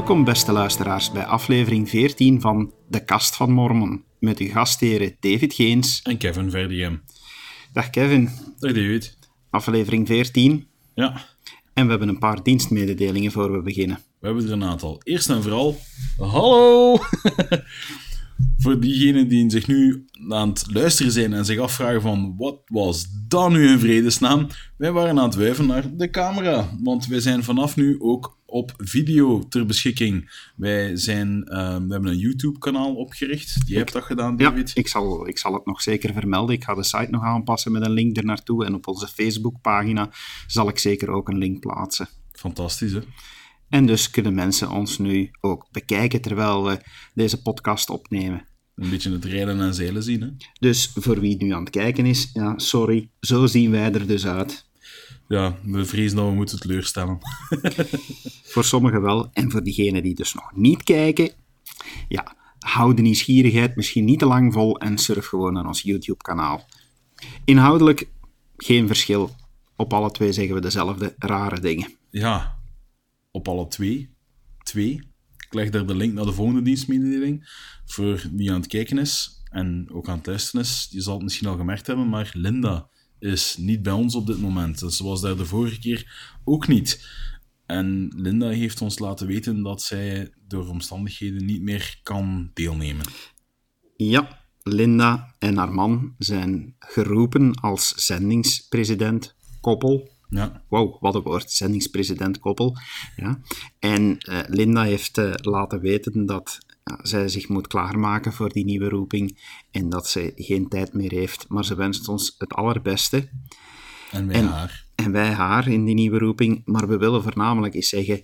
Welkom, beste luisteraars, bij aflevering 14 van De Kast van Mormon. Met uw gastheren David Geens. En Kevin Verdiem. Dag Kevin. Dag David. Aflevering 14. Ja. En we hebben een paar dienstmededelingen voor we beginnen. We hebben er een aantal. Eerst en vooral, hallo! voor diegenen die zich nu aan het luisteren zijn en zich afvragen van wat was dat nu in vredesnaam? Wij waren aan het wuiven naar de camera, want wij zijn vanaf nu ook op video ter beschikking. Wij zijn, uh, we hebben een YouTube-kanaal opgericht. Die hebt dat gedaan, David? Ja, ik zal, ik zal het nog zeker vermelden. Ik ga de site nog aanpassen met een link ernaartoe. En op onze Facebook-pagina zal ik zeker ook een link plaatsen. Fantastisch, hè? En dus kunnen mensen ons nu ook bekijken terwijl we deze podcast opnemen. Een beetje het rijden en zeilen zien, hè? Dus voor wie nu aan het kijken is, ja, sorry, zo zien wij er dus uit. Ja, we vrezen dat we moeten teleurstellen. voor sommigen wel, en voor diegenen die dus nog niet kijken, ja, hou de nieuwsgierigheid misschien niet te lang vol en surf gewoon naar ons YouTube-kanaal. Inhoudelijk geen verschil. Op alle twee zeggen we dezelfde rare dingen. Ja, op alle twee. Twee. Ik leg daar de link naar de volgende dienstmededeling. Voor wie aan het kijken is en ook aan het luisteren is, je zal het misschien al gemerkt hebben, maar Linda is niet bij ons op dit moment. Ze was daar de vorige keer ook niet. En Linda heeft ons laten weten dat zij door omstandigheden niet meer kan deelnemen. Ja, Linda en haar man zijn geroepen als zendingspresident koppel. Ja. Wow, wat een woord, zendingspresident koppel. Ja. En uh, Linda heeft uh, laten weten dat zij zich moet klaarmaken voor die nieuwe roeping en dat ze geen tijd meer heeft. Maar ze wenst ons het allerbeste. En wij en, haar. En wij haar in die nieuwe roeping. Maar we willen voornamelijk eens zeggen,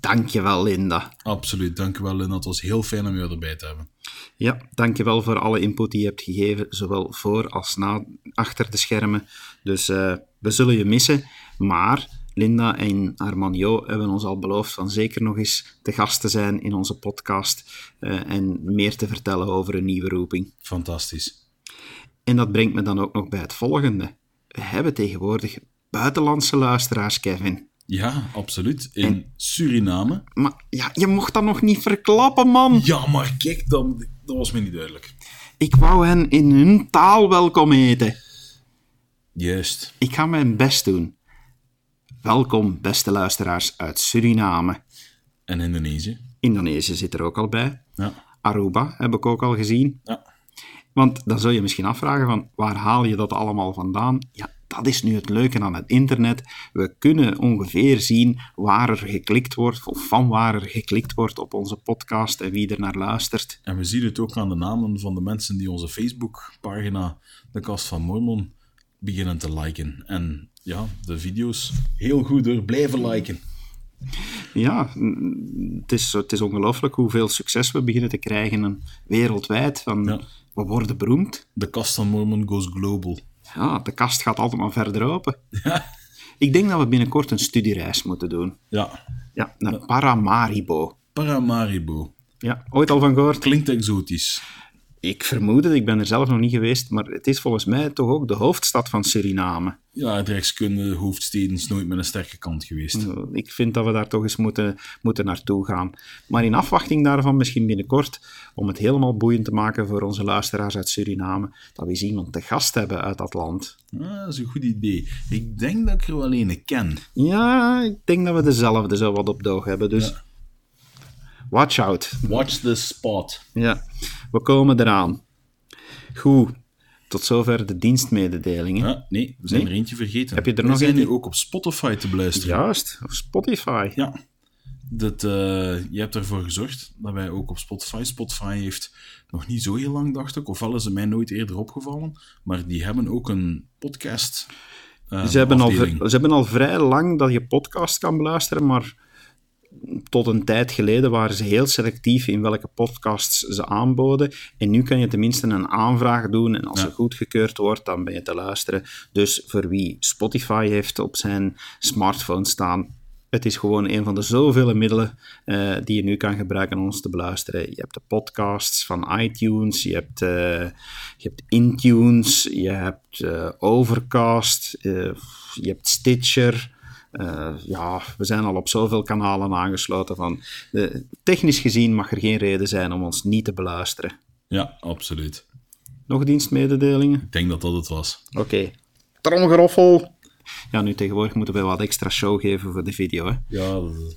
dankjewel Linda. Absoluut, dankjewel Linda. Het was heel fijn om je erbij te hebben. Ja, dankjewel voor alle input die je hebt gegeven, zowel voor als na, achter de schermen. Dus uh, we zullen je missen, maar Linda en Armanio hebben ons al beloofd van zeker nog eens te gast te zijn in onze podcast uh, en meer te vertellen over een nieuwe roeping. Fantastisch. En dat brengt me dan ook nog bij het volgende. We hebben tegenwoordig buitenlandse luisteraars, Kevin. Ja, absoluut. In en, Suriname. Maar ja, je mocht dat nog niet verklappen, man. Ja, maar kijk, dat, dat was me niet duidelijk. Ik wou hen in hun taal welkom heten. Juist. Ik ga mijn best doen. Welkom, beste luisteraars uit Suriname. En Indonesië. Indonesië zit er ook al bij. Ja. Aruba heb ik ook al gezien. Ja. Want dan zul je misschien afvragen van waar haal je dat allemaal vandaan? Ja, dat is nu het leuke aan het internet. We kunnen ongeveer zien waar er geklikt wordt, of van waar er geklikt wordt op onze podcast en wie er naar luistert. En we zien het ook aan de namen van de mensen die onze Facebook-pagina, De Kast van Mormon, beginnen te liken. En ja, de video's heel goed door blijven liken. Ja, het is, het is ongelooflijk hoeveel succes we beginnen te krijgen wereldwijd. Van, Ja. We worden beroemd. De Kast van Mormon goes global. Ja, de kast gaat altijd maar verder open. Ja. Ik denk dat we binnenkort een studiereis moeten doen. Ja. Ja, naar Paramaribo. Paramaribo. Ja, ooit al van gehoord? Klinkt exotisch. Ik vermoed het, ik ben er zelf nog niet geweest, maar het is volgens mij toch ook de hoofdstad van Suriname. Ja, het rechtskunde hoofdsteden is nooit met een sterke kant geweest. Ik vind dat we daar toch eens moeten, moeten naartoe gaan. Maar in afwachting daarvan, misschien binnenkort, om het helemaal boeiend te maken voor onze luisteraars uit Suriname, dat we eens iemand te gast hebben uit dat land. Dat is een goed idee. Ik denk dat ik er wel een ken. Ja, ik denk dat we dezelfde zo wat op de oog hebben, dus Ja. watch out. Watch the spot. Ja, we komen eraan. Goed, tot zover de dienstmededelingen. Nee, we zijn Nee? er eentje vergeten. Heb je er we nog zijn eentje? nu ook op Spotify te beluisteren. Juist, op Spotify. Ja. Dat, eh, je hebt ervoor gezorgd dat wij ook op Spotify... Spotify heeft nog niet zo heel lang, dacht ik. Ofwel is het mij nooit eerder opgevallen. Maar die hebben ook een podcast eh, Ze hebben, al, afdeling. ze hebben al vrij lang dat je podcast kan beluisteren, maar tot een tijd geleden waren ze heel selectief in welke podcasts ze aanboden. En nu kan je tenminste een aanvraag doen en als Ja. ze goedgekeurd wordt, dan ben je te luisteren. Dus voor wie Spotify heeft op zijn smartphone staan, het is gewoon een van de zoveel middelen eh, die je nu kan gebruiken om ons te beluisteren. Je hebt de podcasts van iTunes, je hebt, eh, je hebt Intunes, je hebt eh, Overcast, je hebt Stitcher. Eh, ja, we zijn al op zoveel kanalen aangesloten van... technisch gezien mag er geen reden zijn om ons niet te beluisteren. Ja, absoluut. Nog dienstmededelingen? Ik denk dat dat het was. Oké. Tromgeroffel! Ja, nu tegenwoordig moeten we wat extra show geven voor de video. Hè? Ja, dat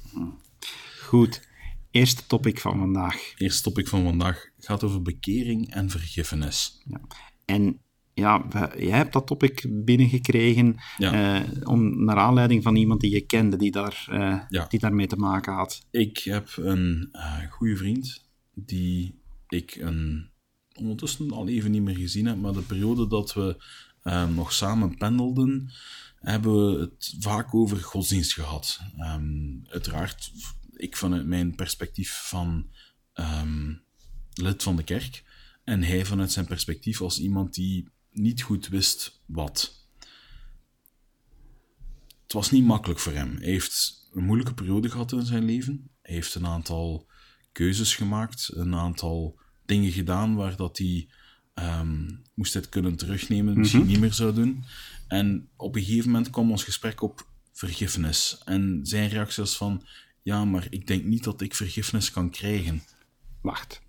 Goed. Eerste topic van vandaag. eerste topic van vandaag gaat over bekering en vergiffenis. Ja. En ja, jij hebt dat topic binnengekregen Ja. eh, om, naar aanleiding van iemand die je kende die, daar, Ja. die daarmee te maken had. Ik heb een eh goede vriend die ik een, ondertussen al even niet meer gezien heb, maar de periode dat we nog samen pendelden, hebben we het vaak over godsdienst gehad. Ehm, uiteraard, ik vanuit mijn perspectief van ehm, lid van de kerk en hij vanuit zijn perspectief als iemand die niet goed wist wat. Het was niet makkelijk voor hem. Hij heeft een moeilijke periode gehad in zijn leven. Hij heeft een aantal keuzes gemaakt, een aantal dingen gedaan waar dat hij ehm, moest het kunnen terugnemen, misschien niet meer zou doen. En op een gegeven moment kwam ons gesprek op vergiffenis. En zijn reactie was van, ja, maar ik denk niet dat ik vergiffenis kan krijgen. Wacht.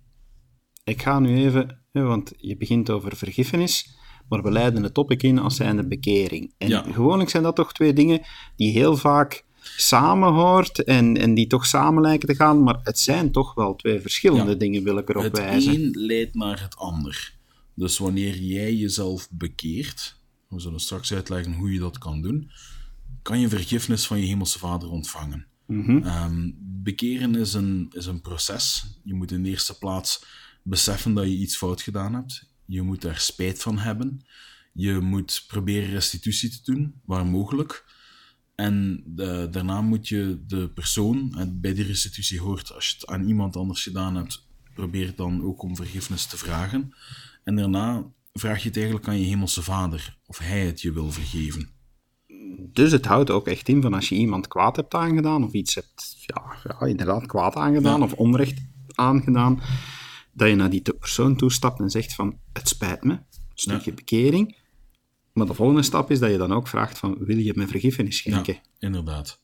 Ik ga nu even, want je begint over vergiffenis, maar we leiden het topic in als zijnde bekering. En Ja. gewoonlijk zijn dat toch twee dingen die heel vaak samenhoort en, en die toch samen lijken te gaan, maar het zijn toch wel twee verschillende Ja. dingen, wil ik erop Het wijzen. een leidt naar het ander. Dus wanneer jij jezelf bekeert, we zullen straks uitleggen hoe je dat kan doen, kan je vergiffenis van je hemelse vader ontvangen. Ehm, bekeren is een, is een proces. Je moet in de eerste plaats beseffen dat je iets fout gedaan hebt. Je moet daar spijt van hebben. Je moet proberen restitutie te doen, waar mogelijk. En de- daarna moet je de persoon, en bij die restitutie hoort, als je het aan iemand anders gedaan hebt, probeer dan ook om vergiffenis te vragen. En daarna vraag je het eigenlijk aan je hemelse vader, of hij het je wil vergeven. Dus het houdt ook echt in van als je iemand kwaad hebt aangedaan, of iets hebt, ja, ja inderdaad, kwaad aangedaan, Ja. of onrecht aangedaan, dat je naar die persoon toestapt en zegt van, het spijt me, een stukje bekering. Maar de volgende stap is dat je dan ook vraagt van, wil je me vergiffenis schenken? Ja, inderdaad.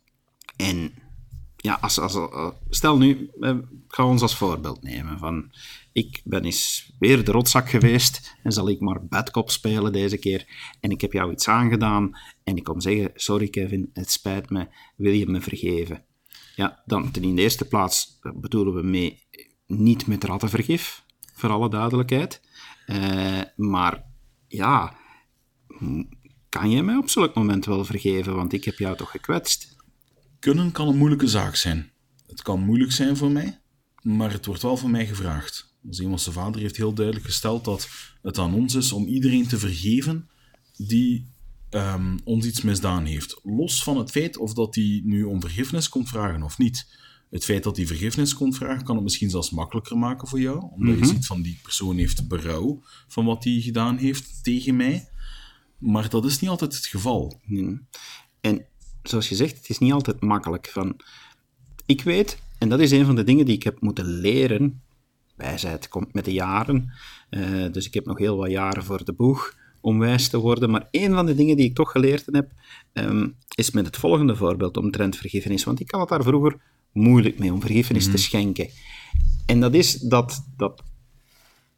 En ja, als, als, eh, stel nu, eh, ik ga ons als voorbeeld nemen. Van, ik ben eens weer de rotzak geweest en zal ik maar badcop spelen deze keer. En ik heb jou iets aangedaan en ik kom zeggen, sorry Kevin, het spijt me, wil je me vergeven? Ja, dan ten in de eerste plaats eh, bedoelen we mee niet met rattenvergif, voor alle duidelijkheid. Eh, maar ja, m- kan jij mij op zulk moment wel vergeven, want ik heb jou toch gekwetst? Kunnen kan een moeilijke zaak zijn. Het kan moeilijk zijn voor mij, maar het wordt wel van mij gevraagd. Onze hemelse vader heeft heel duidelijk gesteld dat het aan ons is om iedereen te vergeven die ehm, ons iets misdaan heeft. Los van het feit of dat hij nu om vergiffenis komt vragen of niet. Het feit dat hij vergiffenis komt vragen kan het misschien zelfs makkelijker maken voor jou, omdat je ziet van die persoon heeft berouw van wat hij gedaan heeft tegen mij. Maar dat is niet altijd het geval. En zoals je zegt, het is niet altijd makkelijk. Van, ik weet, en dat is een van de dingen die ik heb moeten leren. Wijsheid komt met de jaren. eh, dus ik heb nog heel wat jaren voor de boeg om wijs te worden. Maar een van de dingen die ik toch geleerd heb, ehm, is met het volgende voorbeeld omtrent vergiffenis. Want ik had het daar vroeger moeilijk mee om vergiffenis te schenken. En dat is dat, dat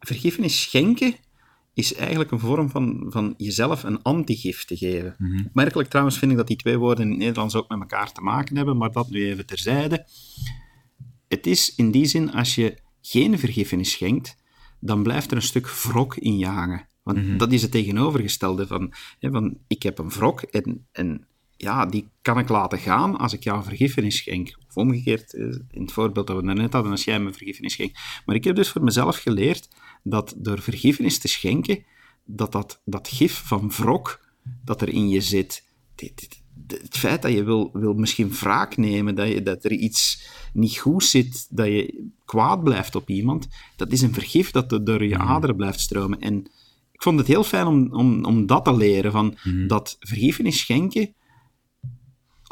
vergiffenis schenken is eigenlijk een vorm van, van jezelf een antigif te geven. Merkelijk trouwens vind ik dat die twee woorden in het Nederlands ook met elkaar te maken hebben, maar dat nu even terzijde. Het is in die zin, als je geen vergiffenis schenkt, dan blijft er een stuk wrok in je hangen. Want dat is het tegenovergestelde van, hè, van ik heb een wrok en, en ja, die kan ik laten gaan als ik jou vergiffenis schenk. Of omgekeerd, eh, in het voorbeeld dat we daarnet hadden, als jij me vergiffenis schenkt. Maar ik heb dus voor mezelf geleerd dat door vergiffenis te schenken, dat dat, dat gif van wrok dat er in je zit, het feit dat je wil, wil misschien wraak nemen, dat, je, dat er iets niet goed zit, dat je kwaad blijft op iemand, dat is een vergif dat er door je aderen blijft stromen. En ik vond het heel fijn om, om, om dat te leren, van dat vergiffenis schenken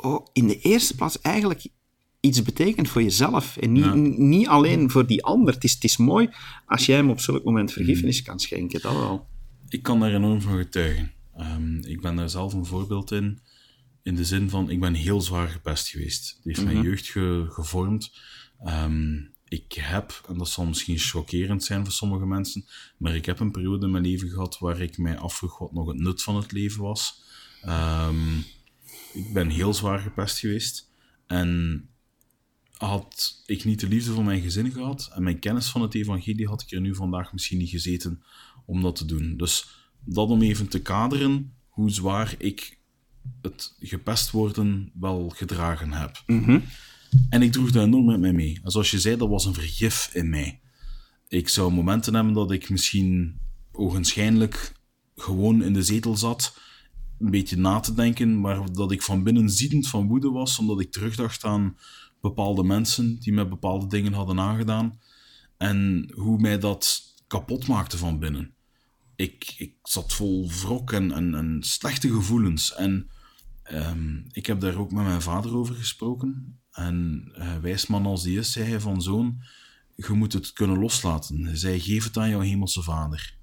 oh, in de eerste plaats eigenlijk iets betekent voor jezelf en niet, Ja. niet alleen voor die ander. Het is, het is mooi als jij hem op zulk moment vergiffenis kan schenken, dat wel. ik kan daar enorm van getuigen. Ehm, ik ben daar zelf een voorbeeld in. in de zin van, ik ben heel zwaar gepest geweest. Het heeft mijn jeugd ge- gevormd. Ehm, ik heb, en dat zal misschien chockerend zijn voor sommige mensen, maar ik heb een periode in mijn leven gehad waar ik mij afvroeg wat nog het nut van het leven was. Ehm, ik ben heel zwaar gepest geweest. En had ik niet de liefde van mijn gezin gehad en mijn kennis van het evangelie, had ik er nu vandaag misschien niet gezeten om dat te doen. Dus dat om even te kaderen hoe zwaar ik het gepest worden wel gedragen heb. En ik droeg dat enorm met mij mee. En zoals je zei, dat was een vergif in mij. Ik zou momenten hebben dat ik misschien ogenschijnlijk gewoon in de zetel zat, een beetje na te denken, maar dat ik van binnen ziedend van woede was, omdat ik terugdacht aan bepaalde mensen die mij bepaalde dingen hadden aangedaan en hoe mij dat kapot maakte van binnen. Ik, ik zat vol wrok en, en, slechte gevoelens. En ehm, ik heb daar ook met mijn vader over gesproken. En uh, wijsman als die is, zei hij van zoon, je moet het kunnen loslaten. Zei, geef het aan jouw hemelse vader.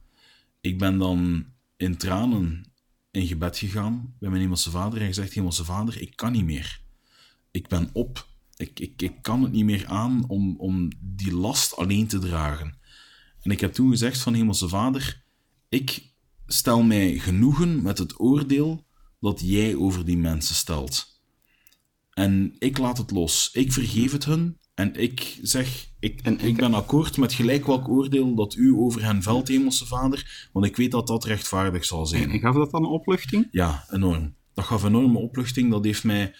Ik ben dan in tranen in gebed gegaan bij mijn hemelse vader en gezegd, hemelse vader, ik kan niet meer. Ik ben op. Ik, ik, ik kan het niet meer aan om, om die last alleen te dragen. En ik heb toen gezegd van hemelse vader, ik stel mij genoegen met het oordeel dat jij over die mensen stelt. En ik laat het los. Ik vergeef het hun. En ik zeg, ik, En ik ben akkoord met gelijk welk oordeel dat u over hen velt, hemelse vader, want ik weet dat dat rechtvaardig zal zijn. En gaf dat dan een opluchting? Ja, enorm. Dat gaf enorme opluchting. Dat heeft mij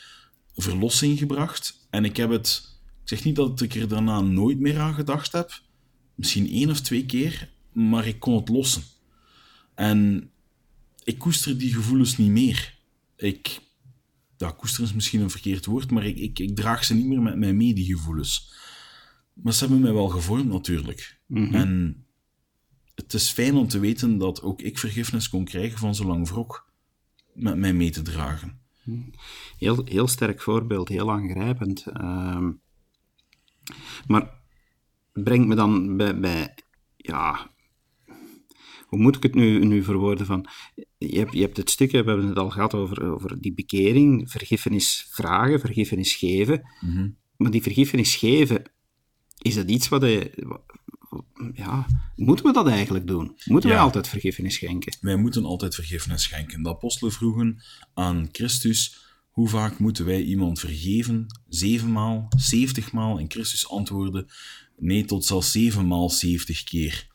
verlossing gebracht. En ik heb het... Ik zeg niet dat ik er daarna nooit meer aan gedacht heb. Misschien één of twee keer. Maar ik kon het lossen. En ik koester die gevoelens niet meer. Ik... Ja, koester is misschien een verkeerd woord, maar ik, ik, ik draag ze niet meer met mij mee, die gevoelens. Maar ze hebben mij wel gevormd, natuurlijk. En het is fijn om te weten dat ook ik vergiffenis kon krijgen van zo lang wrok met mij mee te dragen. Heel, heel sterk voorbeeld, heel aangrijpend. Ehm, maar brengt me dan bij, bij ja, hoe moet ik het nu, nu verwoorden? Van, je, hebt, je hebt het stukje, we hebben het al gehad over, over die bekering, vergiffenis vragen, vergiffenis geven. Maar die vergiffenis geven, is dat iets wat je... Ja, moeten we dat eigenlijk doen? Moeten Ja. wij altijd vergiffenis schenken? Wij moeten altijd vergiffenis schenken. De apostelen vroegen aan Christus, hoe vaak moeten wij iemand vergeven? Zevenmaal, zeventigmaal? En Christus antwoordde, nee, tot zelfs zevenmaal zeventig keer.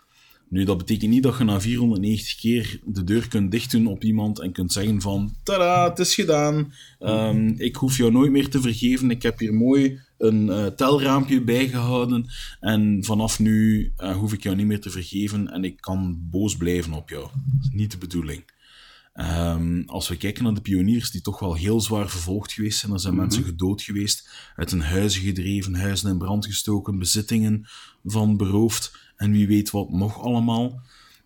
Nu, dat betekent niet dat je na 490 keer de deur kunt dichtdoen op iemand en kunt zeggen van, tada, het is gedaan. Ehm, ik hoef jou nooit meer te vergeven. Ik heb hier mooi een eh, telraampje bijgehouden. En vanaf nu eh, hoef ik jou niet meer te vergeven en ik kan boos blijven op jou. Dat is niet de bedoeling. Ehm, als we kijken naar de pioniers, die toch wel heel zwaar vervolgd geweest zijn, er zijn mensen gedood geweest, uit hun huizen gedreven, huizen in brand gestoken, bezittingen van beroofd en wie weet wat nog allemaal.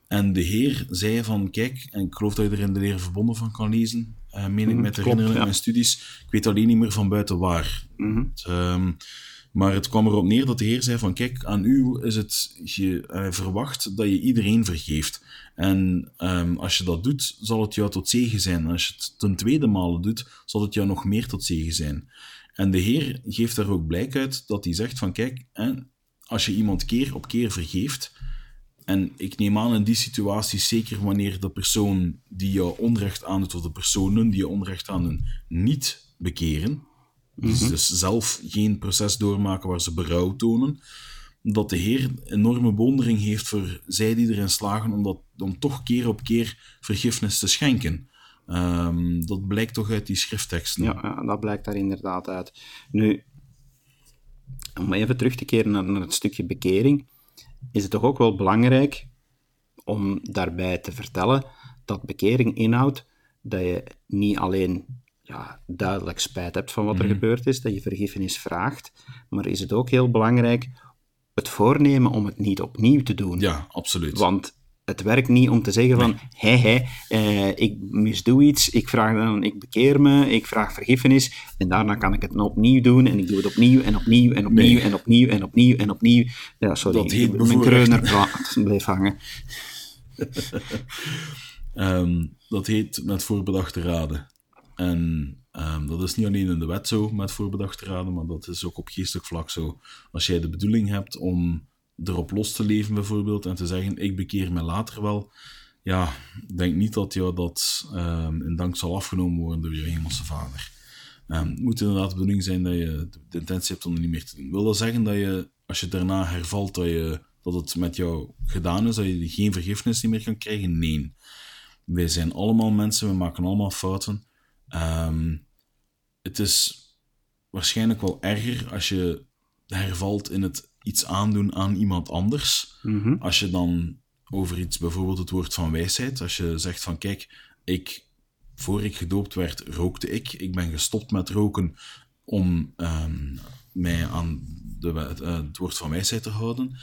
En de Heer zei van, kijk, en ik geloof dat je er in de leer verbonden van kan lezen, eh meen ik met te klopt, herinneren in ja. mijn studies. Ik weet alleen niet meer van buiten waar. Het, ehm, maar het kwam erop neer dat de Heer zei van, kijk, aan u is het ge, eh, verwacht dat je iedereen vergeeft. En ehm, als je dat doet, zal het jou tot zegen zijn. En als je het ten tweede male doet, zal het jou nog meer tot zegen zijn. En de Heer geeft daar ook blijk uit dat hij zegt van, kijk, hè, als je iemand keer op keer vergeeft, en ik neem aan in die situaties, zeker wanneer de persoon die jou onrecht aandoet, of de personen die je onrecht aandoen, niet bekeren, dus, dus zelf geen proces doormaken waar ze berouw tonen, dat de Heer enorme bewondering heeft voor zij die erin slagen om, dat, om toch keer op keer vergiffenis te schenken. Ehm, dat blijkt toch uit die schriftteksten. Ja, ja, dat blijkt daar inderdaad uit. Nu, om even terug te keren naar, naar het stukje bekering, is het toch ook wel belangrijk om daarbij te vertellen dat bekering inhoudt dat je niet alleen ja, duidelijk spijt hebt van wat er gebeurd is, dat je vergiffenis vraagt, maar is het ook heel belangrijk het voornemen om het niet opnieuw te doen. Ja, absoluut. Want het werkt niet om te zeggen van, hé, hé, eh, ik misdoe iets, ik vraag dan, ik bekeer me, ik vraag vergiffenis, en daarna kan ik het opnieuw doen, en ik doe het opnieuw, en opnieuw, en opnieuw, Nee. en opnieuw, en opnieuw, en opnieuw. Ja, sorry, Dat heet mijn kreuner bleef hangen. Ehm, dat heet met voorbedachte raden. En Ehm, dat is niet alleen in de wet zo met voorbedachte raden, maar dat is ook op geestelijk vlak zo. Als jij de bedoeling hebt om erop los te leven, bijvoorbeeld, en te zeggen: Ik bekeer me later wel, ja, denk niet dat jou dat in dank zal afgenomen worden door je hemelse vader. Um, het moet inderdaad de bedoeling zijn dat je de intentie hebt om er niet meer te doen. Wil dat zeggen dat je, als je daarna hervalt, dat, je, dat het met jou gedaan is, dat je geen vergiffenis meer kan krijgen? Nee. Wij zijn allemaal mensen, we maken allemaal fouten. Um, het is waarschijnlijk wel erger als je hervalt in het iets aandoen aan iemand anders. Mhm. Als je dan over iets, bijvoorbeeld het woord van wijsheid, als je zegt van kijk, ik, voor ik gedoopt werd, rookte ik. Ik ben gestopt met roken om um, mij aan de, uh, het woord van wijsheid te houden.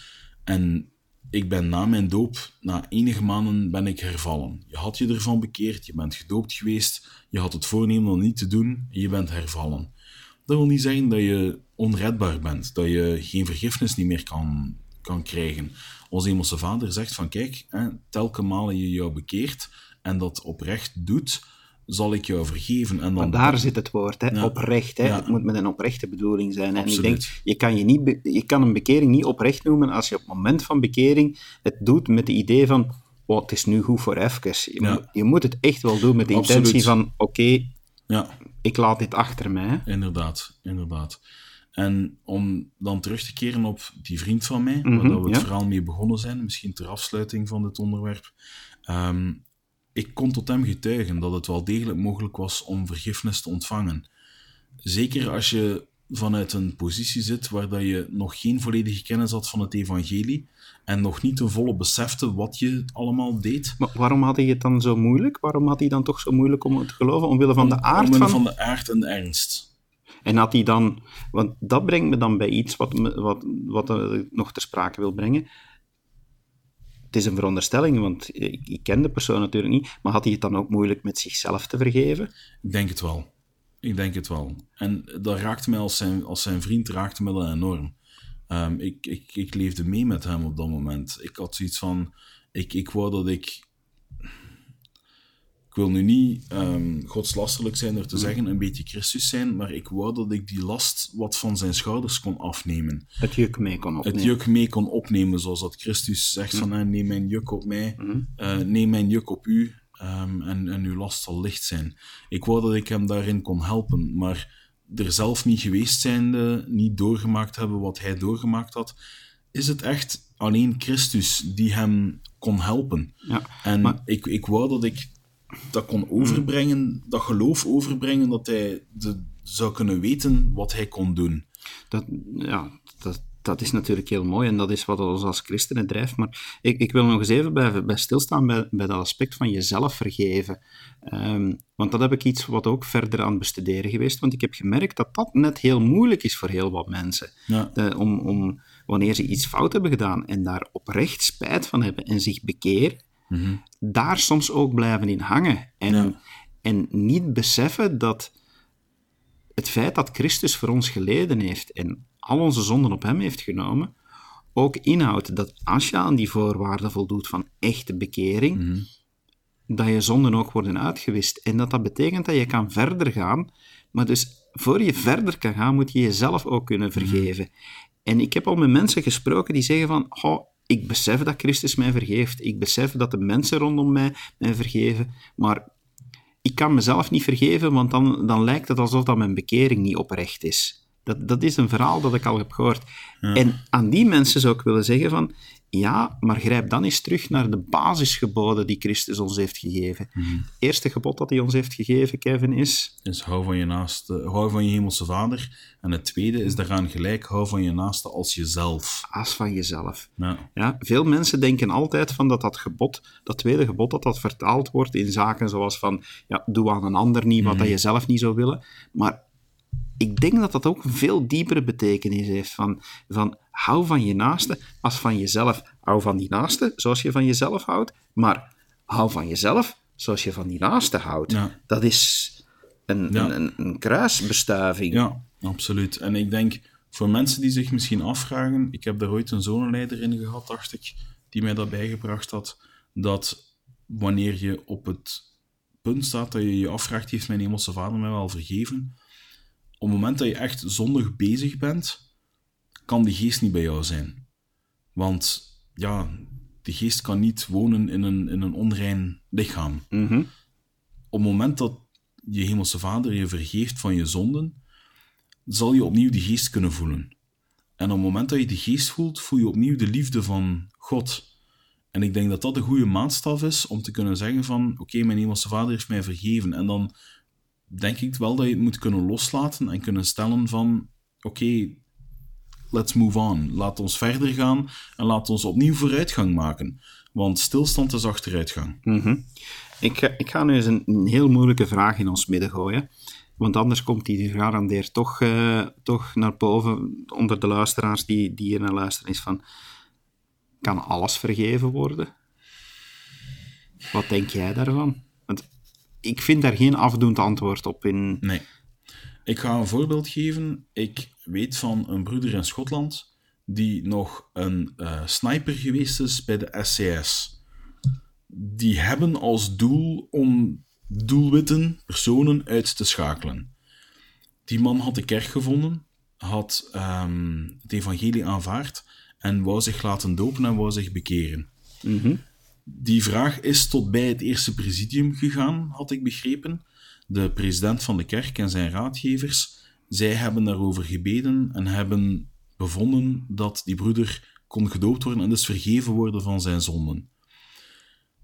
En ik ben na mijn doop, na enige maanden, ben ik hervallen. Je had je ervan bekeerd, je bent gedoopt geweest, je had het voornemen om niet te doen en je bent hervallen. Dat wil niet zeggen dat je onredbaar bent, dat je geen vergiffenis niet meer kan, kan krijgen. Onze hemelse vader zegt van kijk, hè, telke malen je jou bekeert en dat oprecht doet, zal ik jou vergeven. En dan... Maar daar zit het woord, hè? Ja. oprecht. Hè? Ja. Het moet met een oprechte bedoeling zijn. En ik denk, je kan, je, niet je kan een bekering niet oprecht noemen als je op het moment van bekering het doet met het idee van, oh, het is nu goed voor even. Je, Ja. moet, je moet het echt wel doen met de Absoluut. intentie van, oké, Ja, ik laat dit achter mij. Inderdaad, inderdaad. En om dan terug te keren op die vriend van mij, Mhm, waar dat we het ja. verhaal mee begonnen zijn, misschien ter afsluiting van dit onderwerp. Ehm, ik kon tot hem getuigen dat het wel degelijk mogelijk was om vergiffenis te ontvangen. Zeker als je vanuit een positie zit waar dat je nog geen volledige kennis had van het evangelie en nog niet ten volle besefte wat je allemaal deed. Maar waarom had hij het dan zo moeilijk? Waarom had hij dan toch zo moeilijk om het te geloven? Omwille van de aard Omwille van... van de aard en de ernst. En had hij dan... Want dat brengt me dan bij iets wat, me- wat, wat eh, ik nog ter sprake wil brengen. Het is een veronderstelling, want ik, ik ken de persoon natuurlijk niet. Maar had hij het dan ook moeilijk met zichzelf te vergeven? Ik denk het wel. Ik denk het wel. En dat raakte mij als zijn, als zijn vriend, raakte me dat enorm. Ehm, ik, ik, ik leefde mee met hem op dat moment. Ik had zoiets van, ik, ik wou dat ik... Ik wil nu niet ehm godslasterlijk zijn door te zeggen, een beetje Christus zijn, maar ik wou dat ik die last wat van zijn schouders kon afnemen Het juk mee kon het opnemen. juk mee kon opnemen, zoals dat Christus zegt van eh, neem mijn juk op mij, eh, neem mijn juk op u ehm, en, en uw last zal licht zijn. Ik wou dat ik hem daarin kon helpen, maar er zelf niet geweest zijnde, niet doorgemaakt hebben wat hij doorgemaakt had, is het echt alleen Christus die hem kon helpen. Ja, En maar- ik, ik wou dat ik dat kon overbrengen, dat geloof overbrengen, dat hij de, zou kunnen weten wat hij kon doen. Dat, ja, dat, dat is natuurlijk heel mooi en dat is wat ons als christenen drijft. Maar ik, ik wil nog eens even bij, bij stilstaan bij, bij dat aspect van jezelf vergeven. Ehm, want dat heb ik iets wat ook verder aan het bestuderen geweest. Want ik heb gemerkt dat dat net heel moeilijk is voor heel wat mensen. Ja. De- om, om, wanneer ze iets fout hebben gedaan en daar oprecht spijt van hebben en zich bekeren, daar soms ook blijven in hangen. En, Ja. en niet beseffen dat het feit dat Christus voor ons geleden heeft en al onze zonden op hem heeft genomen, ook inhoudt dat als je aan die voorwaarden voldoet van echte bekering, dat je zonden ook worden uitgewist. En dat dat betekent dat je kan verder gaan, maar dus voor je verder kan gaan, moet je jezelf ook kunnen vergeven. En ik heb al met mensen gesproken die zeggen van, oh, ik besef dat Christus mij vergeeft, ik besef dat de mensen rondom mij mij vergeven, maar ik kan mezelf niet vergeven, want dan, dan lijkt het alsof dat mijn bekering niet oprecht is. Dat, dat is een verhaal dat ik al heb gehoord. En aan die mensen zou ik willen zeggen van, ja, maar grijp dan eens terug naar de basisgeboden die Christus ons heeft gegeven. Het eerste gebod dat hij ons heeft gegeven, Kevin, is... is hou van je naaste, hou van je hemelse vader. En het tweede is daaraan gelijk, hou van je naaste als jezelf. As van jezelf. Ja. Ja, veel mensen denken altijd van dat dat gebod, dat tweede gebod, dat dat vertaald wordt in zaken zoals van, ja, doe aan een ander niet wat dat je zelf niet zou willen. Maar ik denk dat dat ook een veel diepere betekenis heeft van, van hou van je naaste als van jezelf. Hou van die naaste zoals je van jezelf houdt, maar hou van jezelf zoals je van die naaste houdt. Ja. Dat is een, Ja. een, een, een kruisbestuiving. ja, absoluut. En ik denk, voor mensen die zich misschien afvragen, ik heb daar ooit een zonenleider in gehad, dacht ik, die mij dat bijgebracht had, dat wanneer je op het punt staat dat je je afvraagt, heeft mijn hemelse vader mij wel vergeven? Op het moment dat je echt zondig bezig bent, kan die geest niet bij jou zijn. Want ja, de geest kan niet wonen in een, in een onrein lichaam. Mhm. Op het moment dat je hemelse vader je vergeeft van je zonden, zal je opnieuw die geest kunnen voelen. En op het moment dat je die geest voelt, voel je opnieuw de liefde van God. En ik denk dat dat een goede maatstaf is om te kunnen zeggen van, oké, mijn hemelse vader heeft mij vergeven. En dan denk ik wel dat je het moet kunnen loslaten en kunnen stellen van, oké, let's move on. Laat ons verder gaan en laat ons opnieuw vooruitgang maken. Want stilstand is achteruitgang. Mhm. Ik, ga- ik ga nu eens een, een heel moeilijke vraag in ons midden gooien. Want anders komt die gegarandeerd toch, eh, toch naar boven onder de luisteraars die, die hier naar luisteren. Is van, kan alles vergeven worden? Wat denk jij daarvan? Ik vind daar geen afdoend antwoord op in. Nee. Ik ga een voorbeeld geven. Ik weet van een broeder in Schotland die nog een eh, sniper geweest is bij de SCS. Die hebben als doel om doelwitten, personen uit te schakelen. Die man had de kerk gevonden, had ehm, het evangelie aanvaard en wou zich laten dopen en wou zich bekeren. Die vraag is tot bij het eerste presidium gegaan, had ik begrepen. De president van de kerk en zijn raadgevers, zij hebben daarover gebeden en hebben bevonden dat die broeder kon gedoopt worden en dus vergeven worden van zijn zonden.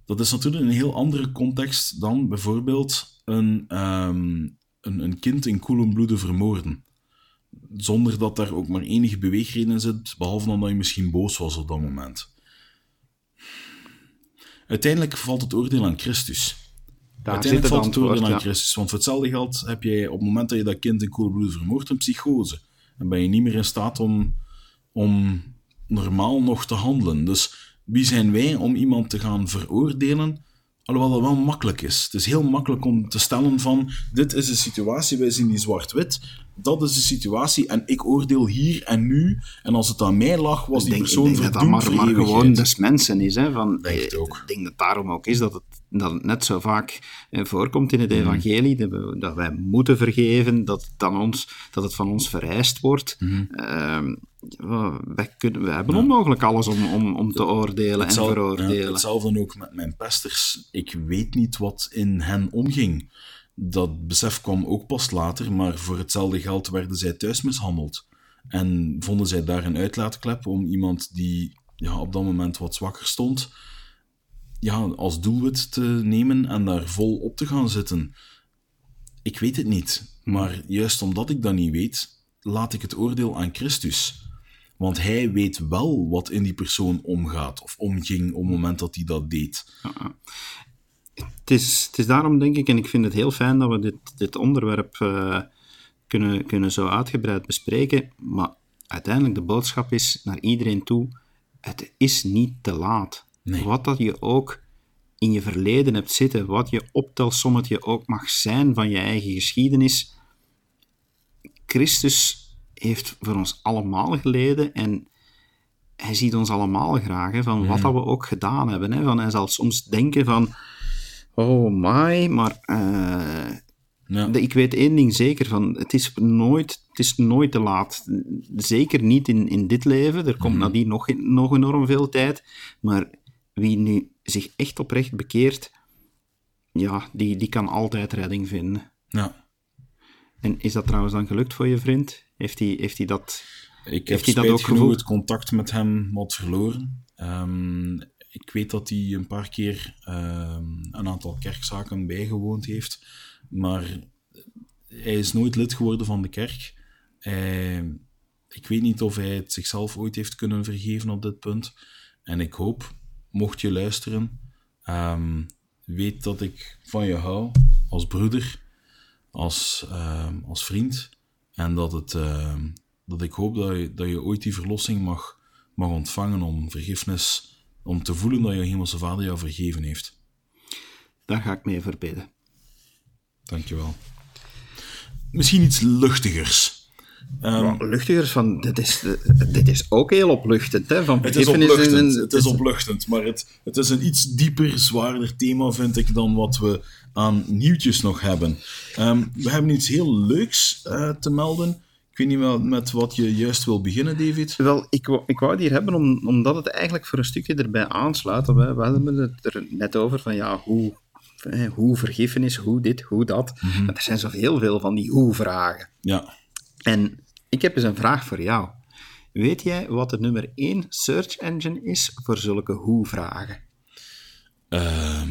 Dat is natuurlijk een heel andere context dan bijvoorbeeld een, ehm, een, een kind in koelen bloeden vermoorden. Zonder dat daar ook maar enige beweegreden in zit, behalve dan dat je misschien boos was op dat moment. Uiteindelijk valt het oordeel aan Christus. Daar zit Uiteindelijk het valt het oordeel aan. Christus. Want voor hetzelfde geld heb jij op het moment dat je dat kind in bloed vermoordt een psychose. En ben je niet meer in staat om, om normaal nog te handelen. Dus wie zijn wij om iemand te gaan veroordelen? Alhoewel dat wel makkelijk is. Het is heel makkelijk om te stellen van dit is de situatie, wij zien die zwart-wit. Dat is de situatie en ik oordeel hier en nu. En als het aan mij lag, was Ik die denk, ik persoon denk dat dat verdoemd maar, gewoon des mensen is. Hè, van, Denk het ook. Ik denk dat daarom ook is dat het, dat het net zo vaak eh, voorkomt in het Mm. evangelie, dat, wij moeten vergeven, dat het, aan ons, dat het van ons vereist wordt. Mm-hmm. Ehm, wij, kunnen, wij hebben onmogelijk alles om, om, om te oordelen en veroordelen. ja, hetzelfde ook met mijn pesters. Ik weet niet wat in hen omging. Dat besef kwam ook pas later, maar voor hetzelfde geld werden zij thuis mishandeld. En vonden zij daar een uitlaatklep om iemand die ja, op dat moment wat zwakker stond, ja, als doelwit te nemen en daar vol op te gaan zitten. Ik weet het niet, maar juist omdat ik dat niet weet, laat ik het oordeel aan Christus. Want hij weet wel wat in die persoon omgaat of omging op het moment dat hij dat deed. Het is, het is daarom, denk ik, en ik vind het heel fijn dat we dit, dit onderwerp eh, kunnen, kunnen zo uitgebreid bespreken. Maar uiteindelijk, de boodschap is naar iedereen toe: het is niet te laat. Nee. Wat dat je ook in je verleden hebt zitten, wat je optelsommetje ook mag zijn van je eigen geschiedenis. Christus heeft voor ons allemaal geleden en hij ziet ons allemaal graag, hè, van wat dat we ook gedaan hebben. Hè, van, hij zal soms denken van, oh my, maar eh, Ja. ik weet één ding zeker, van, het, is nooit, het is nooit te laat. Zeker niet in, in dit leven, er komt nadien nog, nog enorm veel tijd, maar wie nu zich echt oprecht bekeert, ja, die, die kan altijd redding vinden. ja. En is dat trouwens dan gelukt voor je vriend? Heeft hij, heeft hij dat... Ik heb Heeft hij dat ook genoeg het contact met hem wat verloren. Ehm, ik weet dat hij een paar keer ehm, een aantal kerkzaken bijgewoond heeft, maar hij is nooit lid geworden van de kerk. Ik weet niet of hij het zichzelf ooit heeft kunnen vergeven op dit punt. En ik hoop, mocht je luisteren, ehm, weet dat ik van je hou als broeder, als, ehm, als vriend. En dat, het, dat ik hoop dat je, dat je ooit die verlossing mag, mag ontvangen om vergiffenis, om te voelen dat je hemelse vader jou vergeven heeft. Daar ga ik mee verbidden. Dankjewel. Misschien iets luchtigers. Ehm, Wat luchtiger van, dit is, dit is ook heel opluchtend. Hè, van Het is opluchtend, en- het is opluchtend, maar het, het is een iets dieper, zwaarder thema, vind ik, dan wat we aan nieuwtjes nog hebben. Ehm, we hebben iets heel leuks eh, te melden. Ik weet niet wel met wat je juist wil beginnen, David. Wel, ik, wou- ik wou het hier hebben om, omdat het eigenlijk voor een stukje erbij aansluit. We, we hadden het er net over van ja, hoe, hoe vergiffenis, hoe dit, hoe dat. Mhm. Maar er zijn zoveel veel van die hoe-vragen. Ja, En ik heb eens een vraag voor jou. Weet jij wat de nummer 1 search engine is voor zulke hoe-vragen? ehm,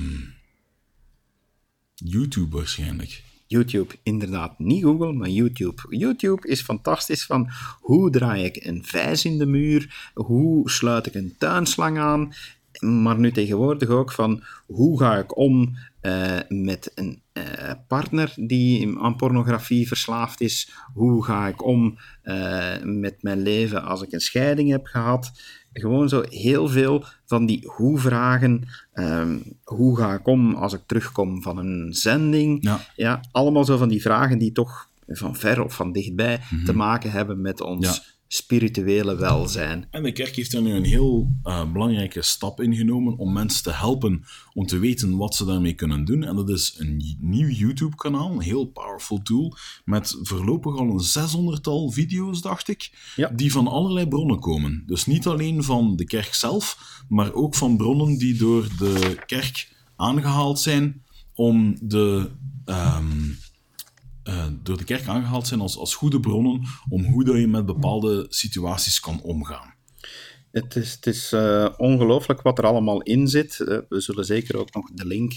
YouTube waarschijnlijk. YouTube, inderdaad. Niet Google, maar YouTube. YouTube is fantastisch van hoe draai ik een vijs in de muur, hoe sluit ik een tuinslang aan, maar nu tegenwoordig ook van hoe ga ik om eh, met een eh, partner die aan pornografie verslaafd is, hoe ga ik om eh, met mijn leven als ik een scheiding heb gehad. Gewoon zo heel veel van die hoe-vragen. Ehm, hoe ga ik om als ik terugkom van een zending? Ja. Ja, allemaal zo van die vragen die toch van ver of van dichtbij te maken hebben met ons. Spirituele welzijn. En de kerk heeft er nu een heel eh, belangrijke stap in genomen om mensen te helpen om te weten wat ze daarmee kunnen doen. En dat is een nieuw YouTube-kanaal, een heel powerful tool, met voorlopig al een 600-tal video's, dacht ik, Ja. die van allerlei bronnen komen. Dus niet alleen van de kerk zelf, maar ook van bronnen die door de kerk aangehaald zijn om de... ehm, eh, door de kerk aangehaald zijn als, als goede bronnen om hoe dat je met bepaalde situaties kan omgaan. Het is, het is eh, ongelooflijk wat er allemaal in zit. Eh, we zullen zeker ook nog de link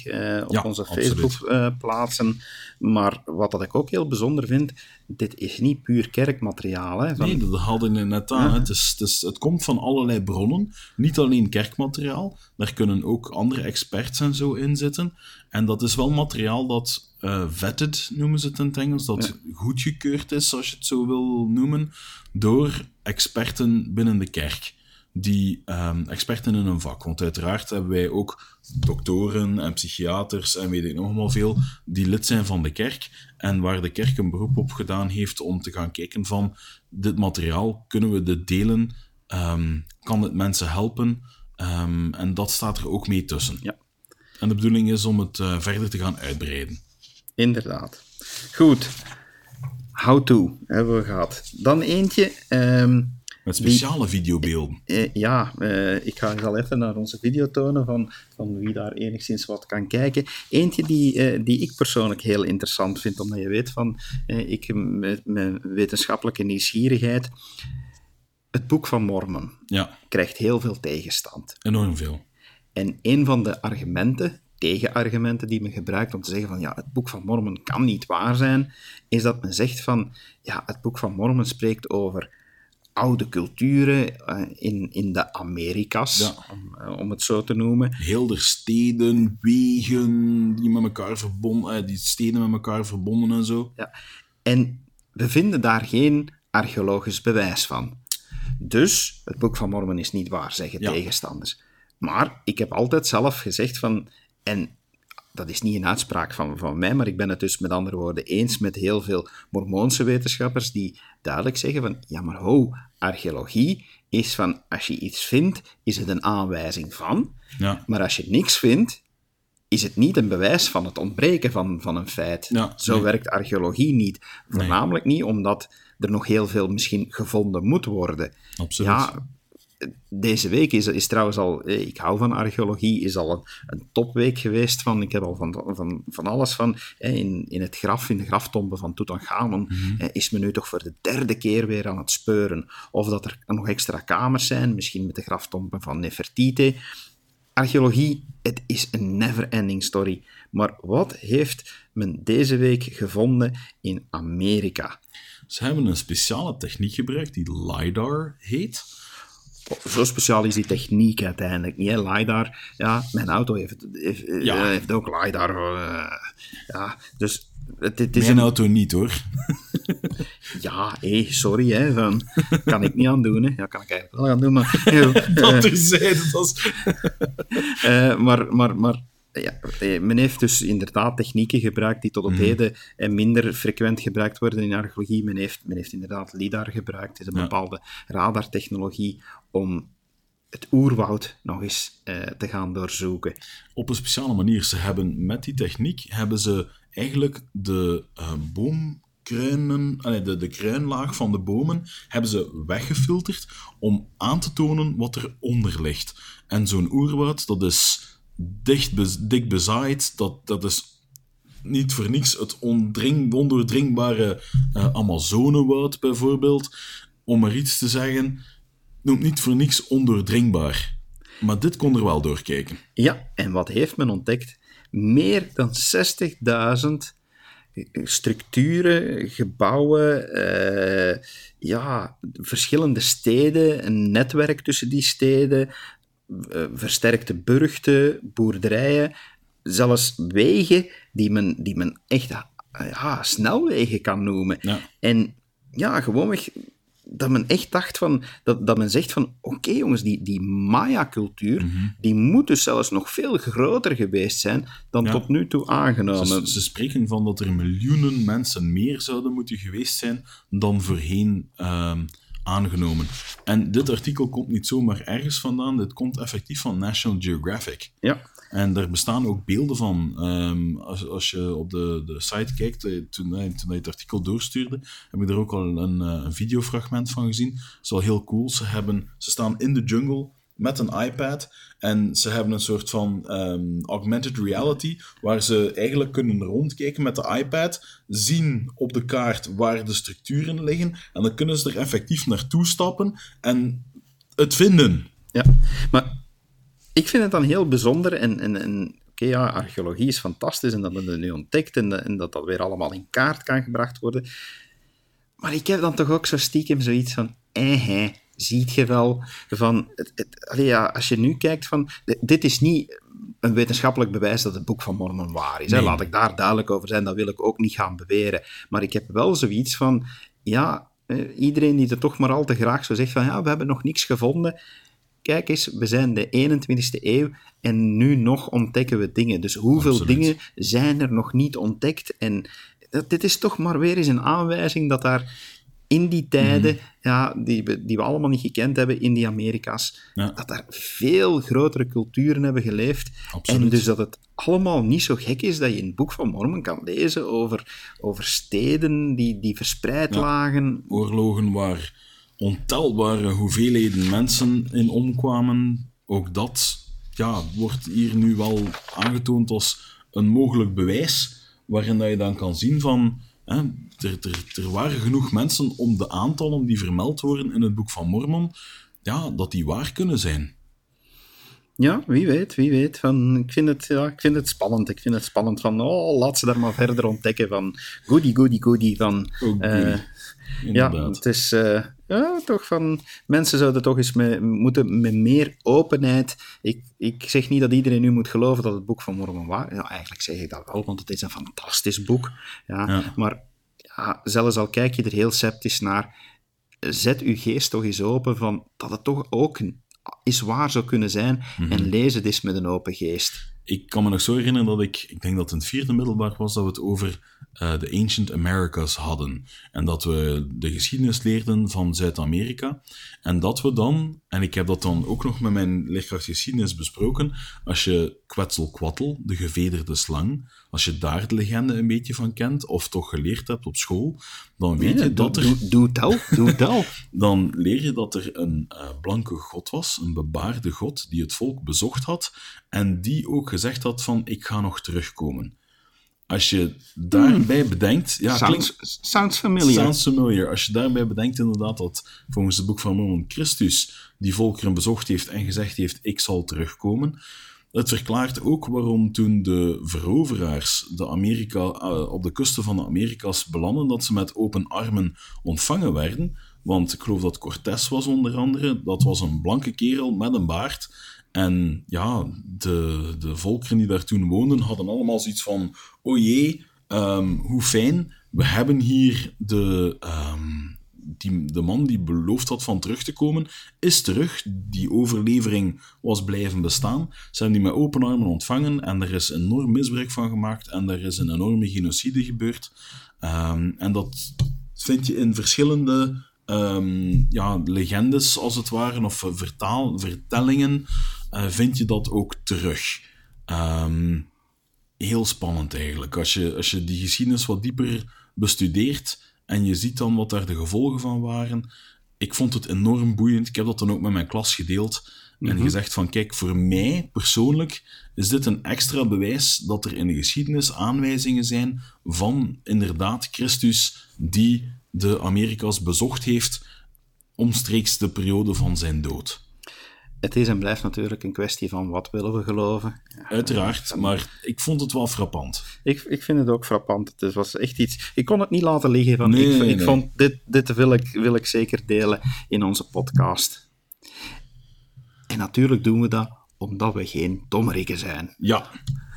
op Ja, onze. Facebook plaatsen. Maar wat dat ik ook heel bijzonder vind, dit is niet puur kerkmateriaal. Hè, van, Nee, dat haalde je net aan. hè. Het, is, het, is, het komt van allerlei bronnen. Niet alleen kerkmateriaal. Daar kunnen ook andere experts en zo in zitten. En dat is wel materiaal dat eh, vetted, noemen ze het in het Engels. Dat goedgekeurd is, als je het zo wil noemen, door experten binnen de kerk. Die ehm, experten in een vak. Want uiteraard hebben wij ook doktoren en psychiaters en weet ik nog allemaal veel, die lid zijn van de kerk. En waar de kerk een beroep op gedaan heeft om te gaan kijken van dit materiaal, kunnen we dit delen? Ehm, kan het mensen helpen? Ehm, en dat staat er ook mee tussen. Ja. En de bedoeling is om het eh, verder te gaan uitbreiden. Inderdaad. Goed. How to hebben we gehad. Dan eentje. ehm, Met speciale videobeelden. Eh, ja, eh, ik ga zal even naar onze video tonen van, van wie daar enigszins wat kan kijken. Eentje die, die ik persoonlijk heel interessant vind, omdat je weet van, ik met mijn wetenschappelijke nieuwsgierigheid, het Boek van Mormon Ja, krijgt heel veel tegenstand. enorm veel. En een van de argumenten, tegenargumenten die men gebruikt om te zeggen van ja, het Boek van Mormon kan niet waar zijn, is dat men zegt van ja, het Boek van Mormon spreekt over oude culturen eh, in, in de Amerika's, Ja. om, eh, om het zo te noemen. Heel de steden, wegen, die met elkaar verbonden, eh, die steden met elkaar verbonden en zo. Ja. En we vinden daar geen archeologisch bewijs van. Dus het Boek van Mormon is niet waar, zeggen Ja. tegenstanders. Maar ik heb altijd zelf gezegd van, en dat is niet een uitspraak van, van mij, maar ik ben het dus met andere woorden eens met heel veel Mormoonse wetenschappers die duidelijk zeggen van, ja maar ho, archeologie is van, als je iets vindt, is het een aanwijzing van, Ja, maar als je niks vindt, is het niet een bewijs van het ontbreken van, van een feit. Ja, Zo nee. werkt archeologie niet. Voornamelijk niet omdat er nog heel veel misschien gevonden moet worden. absoluut. Ja, deze week is, is trouwens al, eh, ik hou van archeologie, is al een, een topweek geweest van, ik heb al van, van, van alles van, eh, in, in het graf, in de graftombe van Tutankhamon, eh, is men nu toch voor de derde keer weer aan het speuren. Of dat er nog extra kamers zijn, misschien met de graftombe van Nefertiti. Archeologie, het is een never-ending story. Maar wat heeft men deze week gevonden in Amerika? Ze hebben een speciale techniek gebruikt die LiDAR heet. Zo speciaal is die techniek uiteindelijk niet. Hè? LiDAR, ja, mijn auto heeft, heeft, Ja. eh, heeft ook LiDAR. eh, ja, dus het, het is Mijn een... auto niet hoor. Ja, hé, sorry, hè, van, kan ik niet aan doen. Hè. Ja, kan ik eigenlijk wel aan doen, maar... eh, Dat terzijde, dat is... eh, maar, maar, maar ja, eh, men heeft dus inderdaad technieken gebruikt die tot op Mhm. heden eh, minder frequent gebruikt worden in archeologie. Men heeft, men heeft inderdaad LIDAR gebruikt, is een Ja. bepaalde radartechnologie om het oerwoud nog eens eh, te gaan doorzoeken. op een speciale manier. Ze hebben met die techniek hebben ze eigenlijk de boomkruinen, allee, de, de kruinlaag van de bomen, hebben ze weggefilterd om aan te tonen wat er onder ligt. En zo'n oerwoud, dat is dicht, dik bezaaid, dat, dat is niet voor niks het ondoordringbare eh Amazonewoud bijvoorbeeld. Om maar iets te zeggen, noemt niet voor niks ondoordringbaar. Maar dit kon er wel doorkijken. Ja, en wat heeft men ontdekt? Meer dan 60.000 structuren, gebouwen, eh, ja, verschillende steden, een netwerk tussen die steden, eh, versterkte burchten, boerderijen, zelfs wegen die men, die men echt eh, ja, snelwegen kan noemen. Ja. En ja, gewoonweg dat men echt dacht van, dat, dat men zegt van, oké jongens, die, die Maya-cultuur, Mhm. die moet dus zelfs nog veel groter geweest zijn dan Ja. tot nu toe aangenomen. Ze, ze spreken van dat er miljoenen mensen meer zouden moeten geweest zijn dan voorheen ehm, aangenomen. En dit artikel komt niet zomaar ergens vandaan, dit komt effectief van National Geographic. Ja, En daar bestaan ook beelden van. Ehm, als, als je op de, de site kijkt, eh, toen, eh, toen je het artikel doorstuurde, heb ik er ook al een, eh, een videofragment van gezien. Dat is wel heel cool. Ze, hebben, ze staan in de jungle met een iPad en ze hebben een soort van ehm, augmented reality waar ze eigenlijk kunnen rondkijken met de iPad, zien op de kaart waar de structuren liggen en dan kunnen ze er effectief naartoe stappen en het vinden. ja. Maar ik vind het dan heel bijzonder en, en, en oké, ja, archeologie is fantastisch en dat men het nu ontdekt en, dat dat weer allemaal in kaart kan gebracht worden. Maar ik heb dan toch ook zo stiekem zoiets van, eh, hè, ziet je wel, van, het, het, allee, ja, als je nu kijkt van, dit is niet een wetenschappelijk bewijs dat het Boek van Mormon waar is. Hè? Laat ik daar duidelijk over zijn, dat wil ik ook niet gaan beweren. Maar ik heb wel zoiets van, ja, eh, iedereen die er toch maar al te graag zo zegt van, ja, we hebben nog niks gevonden. Kijk eens, we zijn de 21ste eeuw en nu nog ontdekken we dingen. Dus hoeveel Absoluut. dingen zijn er nog niet ontdekt? En dat, dit is toch maar weer eens een aanwijzing dat daar in die tijden, Mhm. ja, die, we, die we allemaal niet gekend hebben in die Amerika's, Ja. dat daar veel grotere culturen hebben geleefd. Absoluut. En dus dat het allemaal niet zo gek is dat je in het Boek van Mormon kan lezen over, over steden die, die verspreid Ja. lagen. oorlogen waar ontelbare hoeveelheden mensen in omkwamen. Ook dat ja, wordt hier nu wel aangetoond als een mogelijk bewijs, waarin dat je dan kan zien van... Er, er, er waren genoeg mensen om de aantallen die vermeld worden in het Boek van Mormon, ja, dat die waar kunnen zijn. Ja, wie weet, wie weet. Van, ik, vind het, ja, ik vind het spannend. Ik vind het spannend van, oh, laat ze daar maar verder ontdekken van goody, goody, goody. Van, eh, ja, het is eh, ja, toch van, mensen zouden toch eens met, moeten met meer openheid. Ik, ik zeg niet dat iedereen nu moet geloven dat het boek van Mormon waar is. Ja, eigenlijk zeg ik dat wel, want het is een fantastisch boek. Ja, Ja. Maar ja, zelfs al kijk je er heel sceptisch naar, zet uw geest toch eens open van dat het toch ook is waar zou kunnen zijn en lees het eens met een open geest. Ik kan me nog zo herinneren dat ik, ik denk dat het in het vierde middelbaar was, dat we het over eh, de Ancient Americas hadden. En dat we de geschiedenis leerden van Zuid-Amerika. En dat we dan, en ik heb dat dan ook nog met mijn leerkracht geschiedenis besproken, als je Quetzalcoatl, de gevederde slang, als je daar de legende een beetje van kent, of toch geleerd hebt op school, dan weet je dat er doe, al, doe dan leer je dat er een eh, blanke god was, een bebaarde god, die het volk bezocht had en die ook gezegd had van, ik ga nog terugkomen. Als je daarbij bedenkt... Ja, sounds, klinkt, sounds familiar. sounds familiar. Als je daarbij bedenkt inderdaad dat volgens het boek van Mormon Christus die volkeren bezocht heeft en gezegd heeft, ik zal terugkomen. Het verklaart ook waarom toen de veroveraars de Amerika, eh, op de kusten van de Amerika's belanden, dat ze met open armen ontvangen werden. Want ik geloof dat Cortés was onder andere. Dat was een blanke kerel met een baard. En ja, de, de volkeren die daar toen woonden hadden allemaal zoiets van: oh jee, ehm, hoe fijn, we hebben hier de, ehm, die, de man die beloofd had van terug te komen, is terug. Die overlevering was blijven bestaan. Ze hebben die met open armen ontvangen en er is enorm misbruik van gemaakt en er is een enorme genocide gebeurd. Ehm, en dat vind je in verschillende ja, legendes, als het ware, of vertaal, vertellingen, vind je dat ook terug. Um, heel spannend eigenlijk. Als je, als je die geschiedenis wat dieper bestudeert en je ziet dan wat daar de gevolgen van waren. Ik vond het enorm boeiend. Ik heb dat dan ook met mijn klas gedeeld. En mhm. gezegd van, kijk, voor mij persoonlijk is dit een extra bewijs dat er in de geschiedenis aanwijzingen zijn van inderdaad Christus die de Amerika's bezocht heeft omstreeks de periode van zijn dood. Het is en blijft natuurlijk een kwestie van wat willen we geloven. Uiteraard, maar ik vond het wel frappant. Ik, ik vind het ook frappant. Het was echt iets... Ik kon het niet laten liggen. Van, ik, ik vond, dit, dit wil, ik, wil ik zeker delen in onze podcast. En natuurlijk doen we dat omdat we geen dommerikken zijn. Ja.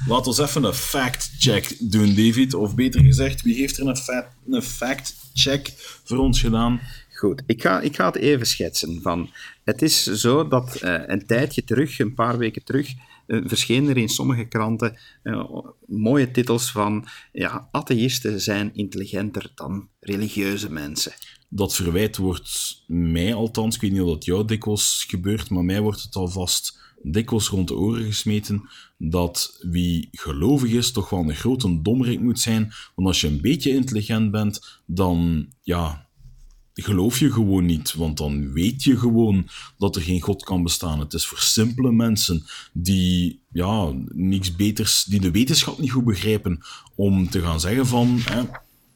Laten we even een fact-check doen, David. Of beter gezegd, wie heeft er een, een fact-check voor ons gedaan? Goed, ik ga, ik ga het even schetsen. Van, het is zo dat uh, een tijdje terug, een paar weken terug, uh, verschenen er in sommige kranten uh, mooie titels van ja, atheïsten zijn intelligenter dan religieuze mensen. Dat verwijt wordt mij althans, ik weet niet of dat jou dikwijls gebeurt, maar mij wordt het alvast dikwijls rond de oren gesmeten dat wie gelovig is toch wel een grote dommerik moet zijn. Want als je een beetje intelligent bent, dan ja, geloof je gewoon niet, want dan weet je gewoon dat er geen God kan bestaan. Het is voor simpele mensen die ja, niks beters, die de wetenschap niet goed begrijpen, om te gaan zeggen van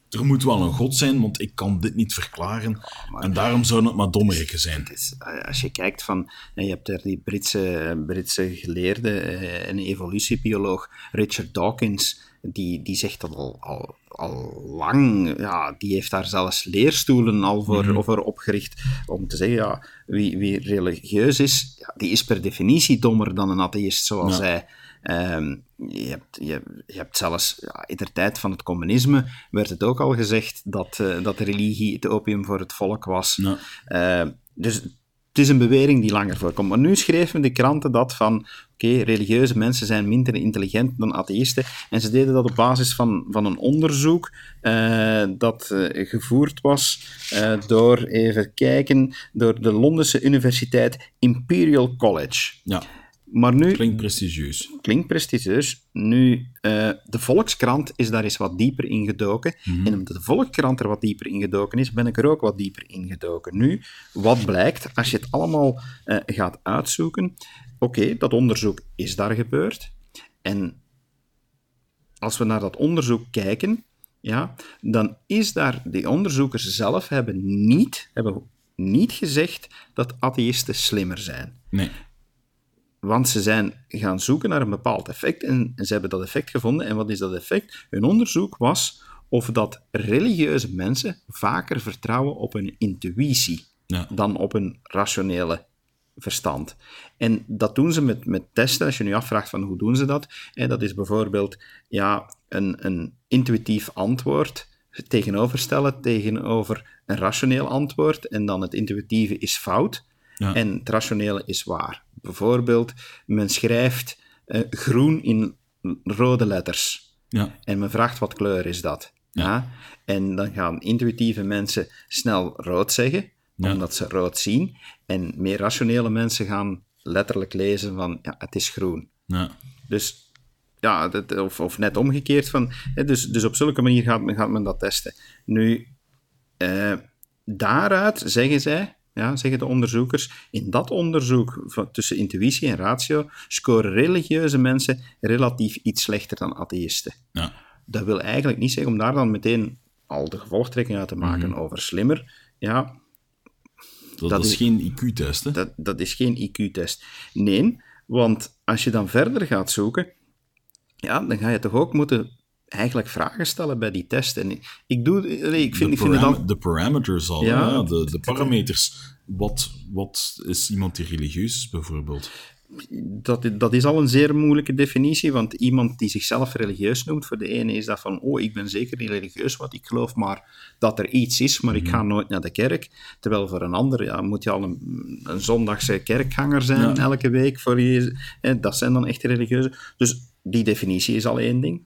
er moet wel een God zijn, want ik kan dit niet verklaren. en daarom zou het maar dommerikken zijn. Is, eh, als je kijkt van, je hebt er die Britse, Britse geleerde, eh, een evolutiebioloog, Richard Dawkins, die, die zegt dat al, al, al lang. Ja, die heeft daar zelfs leerstoelen al voor, mm voor opgericht. Om te zeggen, ja, wie, wie religieus is, ja, die is per definitie dommer dan een atheïst, zoals hij. Um, je, hebt, je, je, hebt zelfs ja, in de tijd van het communisme werd het ook al gezegd dat, uh, dat de religie het opium voor het volk was. Ja. Uh, dus het is een bewering die langer voorkomt. Maar nu schreven de kranten dat van, oké, religieuze mensen zijn minder intelligent dan atheïsten. En ze deden dat op basis van, van een onderzoek uh, dat uh, gevoerd was uh, door, even kijken, door de Londense Universiteit Imperial College. Ja. Maar nu, klinkt prestigieus. Klinkt prestigieus. Nu, uh, de Volkskrant is daar eens wat dieper ingedoken. Mm En omdat de Volkskrant er wat dieper ingedoken is, ben ik er ook wat dieper ingedoken. Nu, wat blijkt, als je het allemaal uh, gaat uitzoeken, oké, dat onderzoek is daar gebeurd. En als we naar dat onderzoek kijken, ja, dan is daar, die onderzoekers zelf hebben niet, hebben niet gezegd dat atheïsten slimmer zijn. Nee. Want ze zijn gaan zoeken naar een bepaald effect en ze hebben dat effect gevonden. En wat is dat effect? Hun onderzoek was of dat religieuze mensen vaker vertrouwen op hun intuïtie ja. dan op hun rationele verstand. En dat doen ze met, met testen. Als je nu afvraagt van hoe doen ze dat, en dat is bijvoorbeeld ja, een, een intuïtief antwoord tegenoverstellen tegenover een rationeel antwoord en dan het intuïtieve is fout ja. en het rationele is waar. Bijvoorbeeld, men schrijft uh, groen in rode letters. Ja. En men vraagt wat kleur is dat. Ja. En dan gaan intuïtieve mensen snel rood zeggen, omdat ze rood zien. En meer rationele mensen gaan letterlijk lezen van, ja, het is groen. Ja. Dus ja, dat, of, of net omgekeerd. Van, dus, dus op zulke manier gaat men, gaat men dat testen. Nu, uh, daaruit zeggen zij, ja, zeggen de onderzoekers, in dat onderzoek van, tussen intuïtie en ratio scoren religieuze mensen relatief iets slechter dan atheïsten. Ja. Dat wil eigenlijk niet zeggen om daar dan meteen al de gevolgtrekking uit te maken mhm. over slimmer. Ja, dat, dat is, is, geen IQ-test, hè? Dat, dat is geen IQ-test. Nee, want als je dan verder gaat zoeken, ja, dan ga je toch ook moeten eigenlijk vragen stellen bij die test. En ik, doe, ik vind, de, ik vind dan... de parameters al, ja, de, de parameters. Wat, wat is iemand die religieus is, bijvoorbeeld? dat, dat is al een zeer moeilijke definitie, want iemand die zichzelf religieus noemt, voor de ene is dat van, oh, ik ben zeker niet religieus, want ik geloof maar dat er iets is, maar ik ga nooit naar de kerk. Terwijl voor een ander ja, moet je al een, een zondagse kerkganger zijn elke week. Voor je, hè, dat zijn dan echt religieuze. Dus die definitie is al één ding.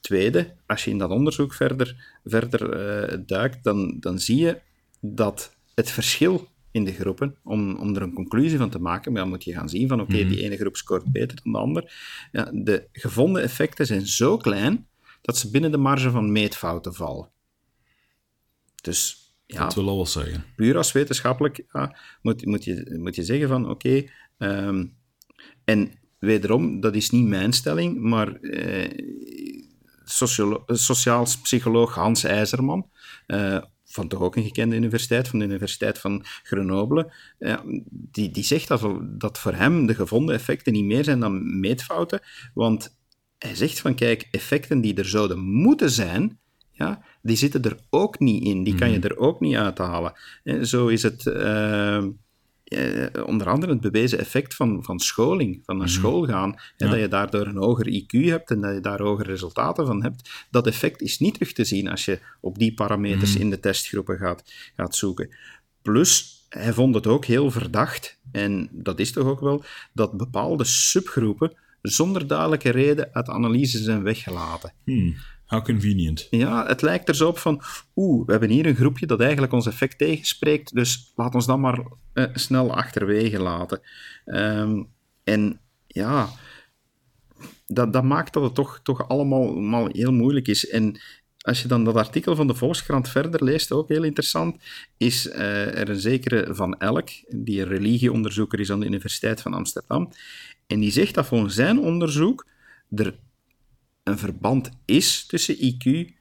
Tweede, als je in dat onderzoek verder, verder eh, duikt, dan, dan zie je dat het verschil in de groepen, om, om er een conclusie van te maken, maar dan moet je gaan zien van oké, die ene groep scoort beter dan de ander. Ja, de gevonden effecten zijn zo klein dat ze binnen de marge van meetfouten vallen. Dus ja, Dat wil al wat zeggen. puur als wetenschappelijk ja, moet, moet, je, moet je zeggen van oké, ehm, en wederom, dat is niet mijn stelling, maar eh, eh, sociaal psycholoog Hans IJzerman, eh, van toch ook een gekende universiteit, van de Universiteit van Grenoble, ja, die, die zegt dat, voor- dat voor hem de gevonden effecten niet meer zijn dan meetfouten, want hij zegt van kijk, effecten die er zouden moeten zijn, ja, die zitten er ook niet in. Die kan je er ook niet uithalen. En zo is het eh, eh, onder andere het bewezen effect van, van scholing, van naar school gaan. En dat je daardoor een hoger IQ hebt en dat je daar hogere resultaten van hebt. Dat effect is niet terug te zien als je op die parameters in de testgroepen gaat, gaat zoeken. Plus, hij vond het ook heel verdacht, en dat is toch ook wel, dat bepaalde subgroepen zonder duidelijke reden uit analyse zijn weggelaten. Hmm, convenient. Ja, het lijkt er zo op van, oeh, we hebben hier een groepje dat eigenlijk ons effect tegenspreekt, dus laat ons dat maar eh, snel achterwege laten. Ehm, en ja, dat, dat maakt dat het toch, toch allemaal, allemaal heel moeilijk is. En als je dan dat artikel van de Volkskrant verder leest, ook heel interessant, is eh, er een zekere Van Elk, die een religieonderzoeker is aan de Universiteit van Amsterdam. En die zegt dat volgens zijn onderzoek er een verband is tussen IQ,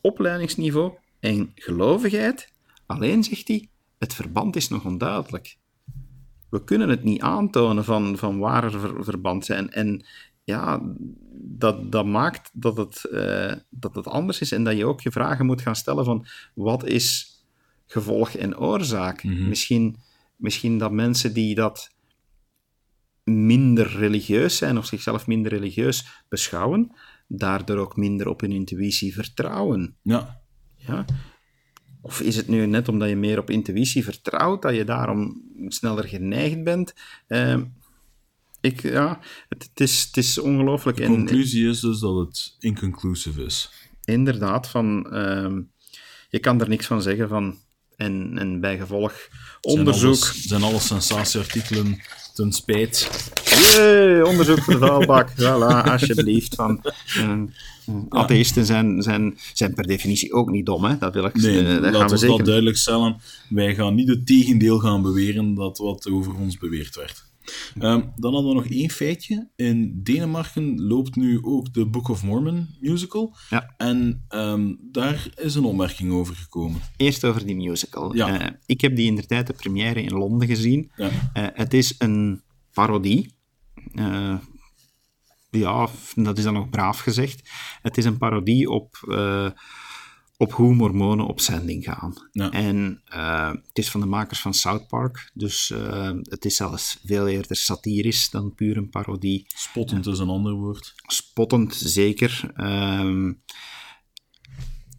opleidingsniveau en gelovigheid. Alleen zegt hij, het verband is nog onduidelijk. We kunnen het niet aantonen van, van waar er ver- verband zijn. En ja, dat, dat maakt dat het, eh, dat het anders is en dat je ook je vragen moet gaan stellen van wat is gevolg en oorzaak? misschien, misschien dat mensen die dat minder religieus zijn of zichzelf minder religieus beschouwen, daardoor ook minder op hun intuïtie vertrouwen. Ja, Ja? Of is het nu net omdat je meer op intuïtie vertrouwt, dat je daarom sneller geneigd bent? Ehm, ik, ja, het, het is, het is ongelooflijk. de En- conclusie is dus dat het inconclusive is. inderdaad, van, ehm, je kan er niks van zeggen van. En, en bij gevolg Zijn onderzoek. alles- Zijn alle sensatieartikelen ten spijt. Jee, onderzoek voor de vuilbak. Voilà, alsjeblieft. Van, eh, atheïsten zijn, zijn, zijn per definitie ook niet dom, hè? Dat wil ik Nee, eh, dat gaan laten we we zeker. dat duidelijk stellen. Wij gaan niet het tegendeel gaan beweren dat wat over ons beweerd werd. Ehm, dan hadden we nog één feitje. In Denemarken loopt nu ook de Book of Mormon musical. Ja. En ehm, daar is een opmerking over gekomen. Eerst over die musical. Ja. Eh, ik heb die in de tijd de première in Londen gezien. Ja. Eh, het is een parodie. Eh, ja, dat is dan nog braaf gezegd. Het is een parodie op, op hoe mormonen op zending gaan. Ja. En eh, het is van de makers van South Park, dus eh, het is zelfs veel eerder satirisch dan puur een parodie. Spottend is een ander woord. Spottend, zeker. Ehm,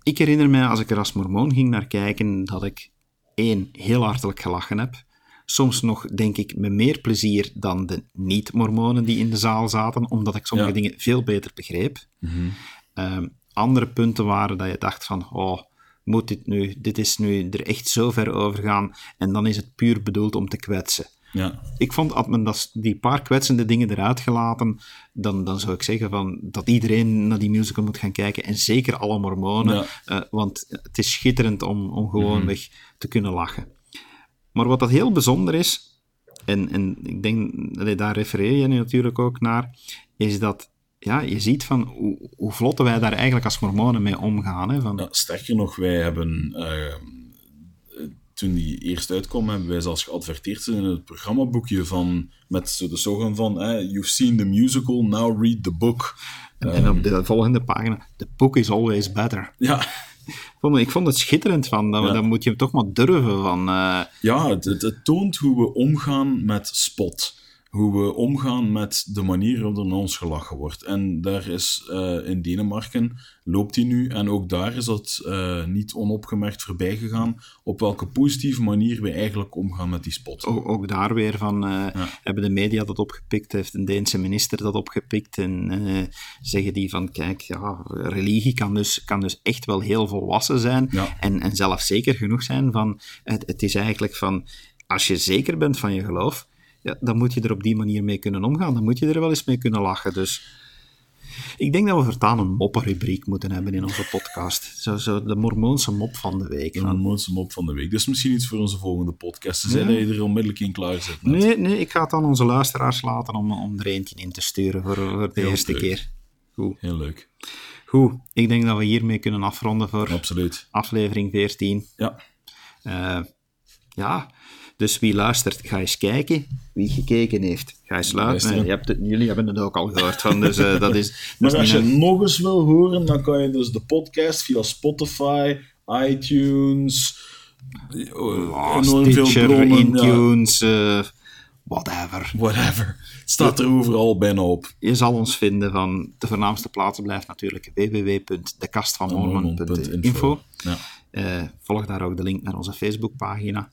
ik herinner mij, als ik er als mormoon ging naar kijken, dat ik één, heel hartelijk gelachen heb. Soms nog, denk ik, met meer plezier dan de niet-mormonen die in de zaal zaten, omdat ik sommige Ja. dingen veel beter begreep. Ehm, andere punten waren dat je dacht van, oh, moet dit nu, dit is nu er echt zo ver overgaan, en dan is het puur bedoeld om te kwetsen. Ja. Ik vond, had men dat, die paar kwetsende dingen eruit gelaten, dan, dan zou ik zeggen van, dat iedereen naar die musical moet gaan kijken. En zeker alle mormonen. Ja. eh, want het is schitterend om, om gewoonweg te kunnen lachen. Maar wat dat heel bijzonder is, en, en ik denk, daar refereer je nu natuurlijk ook naar, is dat ja, je ziet van hoe, hoe wij daar eigenlijk als mormonen mee omgaan. Hè, van, Ja, sterker nog, wij hebben, eh, toen die eerst uitkwam, hebben wij zelfs geadverteerd in het programmaboekje van, met de slogan van, eh, you've seen the musical, now read the book. en, en op de volgende pagina, the book is always better. Ja, Ik vond, ik vond het schitterend van, dan, Ja. dan moet je toch maar durven van... eh, ja het toont hoe we omgaan met spot. Hoe we omgaan met de manier waarop er naar ons gelachen wordt. En daar is uh, in Denemarken, loopt die nu, en ook daar is dat uh, niet onopgemerkt voorbij gegaan, op welke positieve manier we eigenlijk omgaan met die spot. Ook, ook daar weer van, uh, ja. hebben de media dat opgepikt, heeft een Deense minister dat opgepikt, en zeggen die van, kijk, ja, religie kan dus, kan dus echt wel heel volwassen zijn, ja. en, en zelfs zeker genoeg zijn van, het, het is eigenlijk van, als je zeker bent van je geloof, ja, dan moet je er op die manier mee kunnen omgaan. Dan moet je er wel eens mee kunnen lachen. Dus ik denk dat we voortaan een moppenrubriek moeten hebben in onze podcast. Zo, zo de Mormoonse mop van de week. De Mormoonse mop van de week. Dus misschien iets voor onze volgende podcast. Ze ja. je er onmiddellijk in klaar zit. Net. Nee, nee, ik ga het aan onze luisteraars laten om, om er eentje in te sturen voor, voor de Heel eerste leuk. keer. Goed. Heel leuk. Goed, ik denk dat we hiermee kunnen afronden voor Absoluut. aflevering 14. Ja. Uh, ja, dus wie luistert, ga eens kijken. Wie gekeken heeft, ga eens luisteren. Je hebt het, jullie hebben het ook al gehoord. Van, dus uh, dat is, Maar als je een- nog eens wil horen, dan kan je dus de podcast via Spotify, iTunes, Oh, Stitcher, bronnen. ja, Intunes, eh, whatever. whatever. Het staat er overal bijna op. Je zal ons vinden van de voornaamste plaatsen blijft natuurlijk www.dekastvanmormon.info. Ja. Eh, volg daar ook de link naar onze Facebookpagina.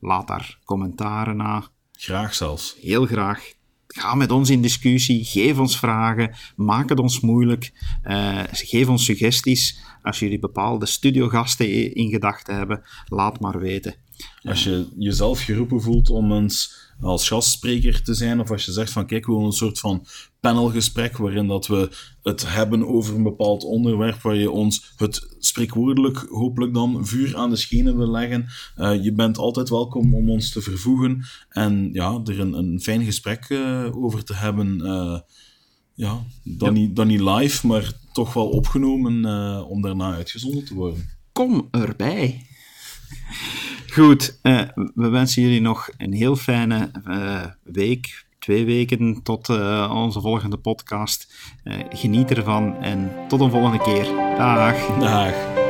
Laat daar commentaren na. Graag zelfs. Heel graag. Ga met ons in discussie. Geef ons vragen. Maak het ons moeilijk. Eh, geef ons suggesties. Als jullie bepaalde studiogasten in gedachten hebben, laat maar weten. Als je jezelf geroepen voelt om eens als gastspreker te zijn, of als je zegt van kijk, we willen een soort van panelgesprek waarin dat we het hebben over een bepaald onderwerp waar je ons het spreekwoordelijk hopelijk dan vuur aan de schenen wil leggen, eh, je bent altijd welkom om ons te vervoegen en ja, er een, een fijn gesprek eh, over te hebben. eh, ja, dan. Niet, dan niet live, maar toch wel opgenomen om daarna uitgezonden te worden. Kom erbij. Goed, we wensen jullie nog een heel fijne week, twee weken tot eh, onze volgende podcast. Eh, geniet ervan en tot een volgende keer. Dag. Dag.